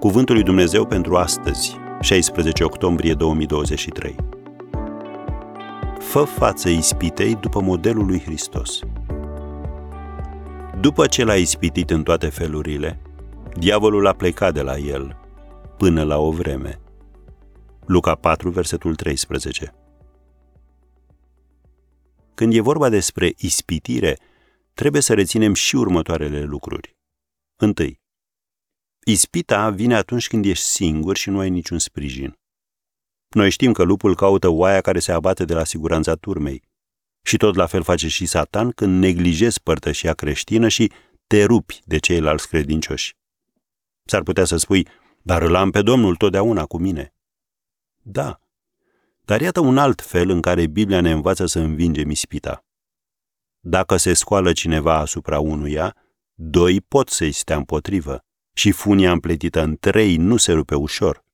Cuvântul lui Dumnezeu pentru astăzi, 16 octombrie 2023. Fă față ispitei după modelul lui Hristos. După ce l-a ispitit în toate felurile, diavolul a plecat de la el până la o vreme. Luca 4, versetul 13. Când e vorba despre ispitire, trebuie să reținem și următoarele lucruri. Întâi, Ispita vine atunci când ești singur și nu ai niciun sprijin. Noi știm că lupul caută oaia care se abate de la siguranța turmei. Și tot la fel face și Satan când neglijezi părtășia creștină și te rupi de ceilalți credincioși. S-ar putea să spui, dar îl am pe Domnul totdeauna cu mine. Da, dar iată un alt fel în care Biblia ne învață să învingem ispita. Dacă se scoală cineva asupra unuia, doi pot să-i stea împotrivă și funia împletită în trei nu se rupe ușor.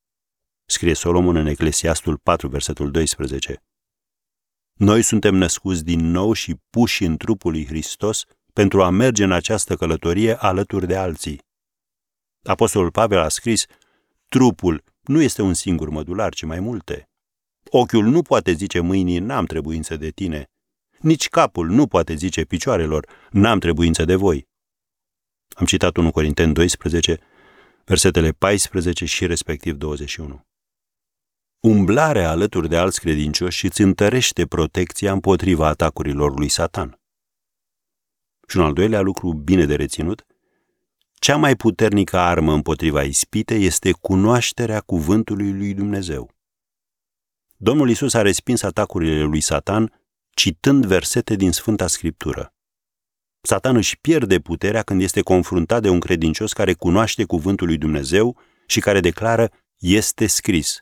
Scrie Solomon în Eclesiastul 4, versetul 12. Noi suntem născuți din nou și puși în trupul lui Hristos pentru a merge în această călătorie alături de alții. Apostolul Pavel a scris, trupul nu este un singur mădular, ci mai multe. Ochiul nu poate zice mâinii, n-am trebuință de tine. Nici capul nu poate zice picioarelor, n-am trebuință de voi. Am citat 1 Corinteni 12, versetele 14 și respectiv 21. Umblarea alături de alți credincioși îți întărește protecția împotriva atacurilor lui Satan. Și un al doilea lucru bine de reținut, cea mai puternică armă împotriva ispitei este cunoașterea cuvântului lui Dumnezeu. Domnul Isus a respins atacurile lui Satan citând versete din Sfânta Scriptură. Satan își pierde puterea când este confruntat de un credincios care cunoaște cuvântul lui Dumnezeu și care declară este scris.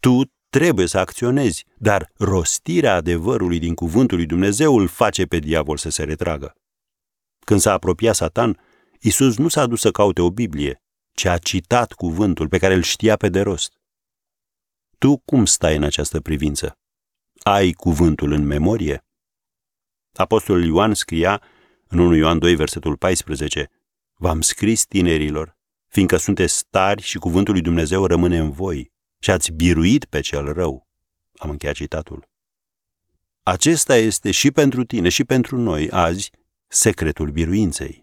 Tu trebuie să acționezi, dar rostirea adevărului din cuvântul lui Dumnezeu îl face pe diavol să se retragă. Când s-a apropiat Satan, Isus nu s-a dus să caute o Biblie, ci a citat cuvântul pe care îl știa pe de rost. Tu cum stai în această privință? Ai cuvântul în memorie? Apostolul Ioan scria în 1 Ioan 2, versetul 14, V-am scris tinerilor, fiindcă sunteți tari și cuvântul lui Dumnezeu rămâne în voi și ați biruit pe cel rău. Am încheiat citatul. Acesta este și pentru tine și pentru noi azi secretul biruinței.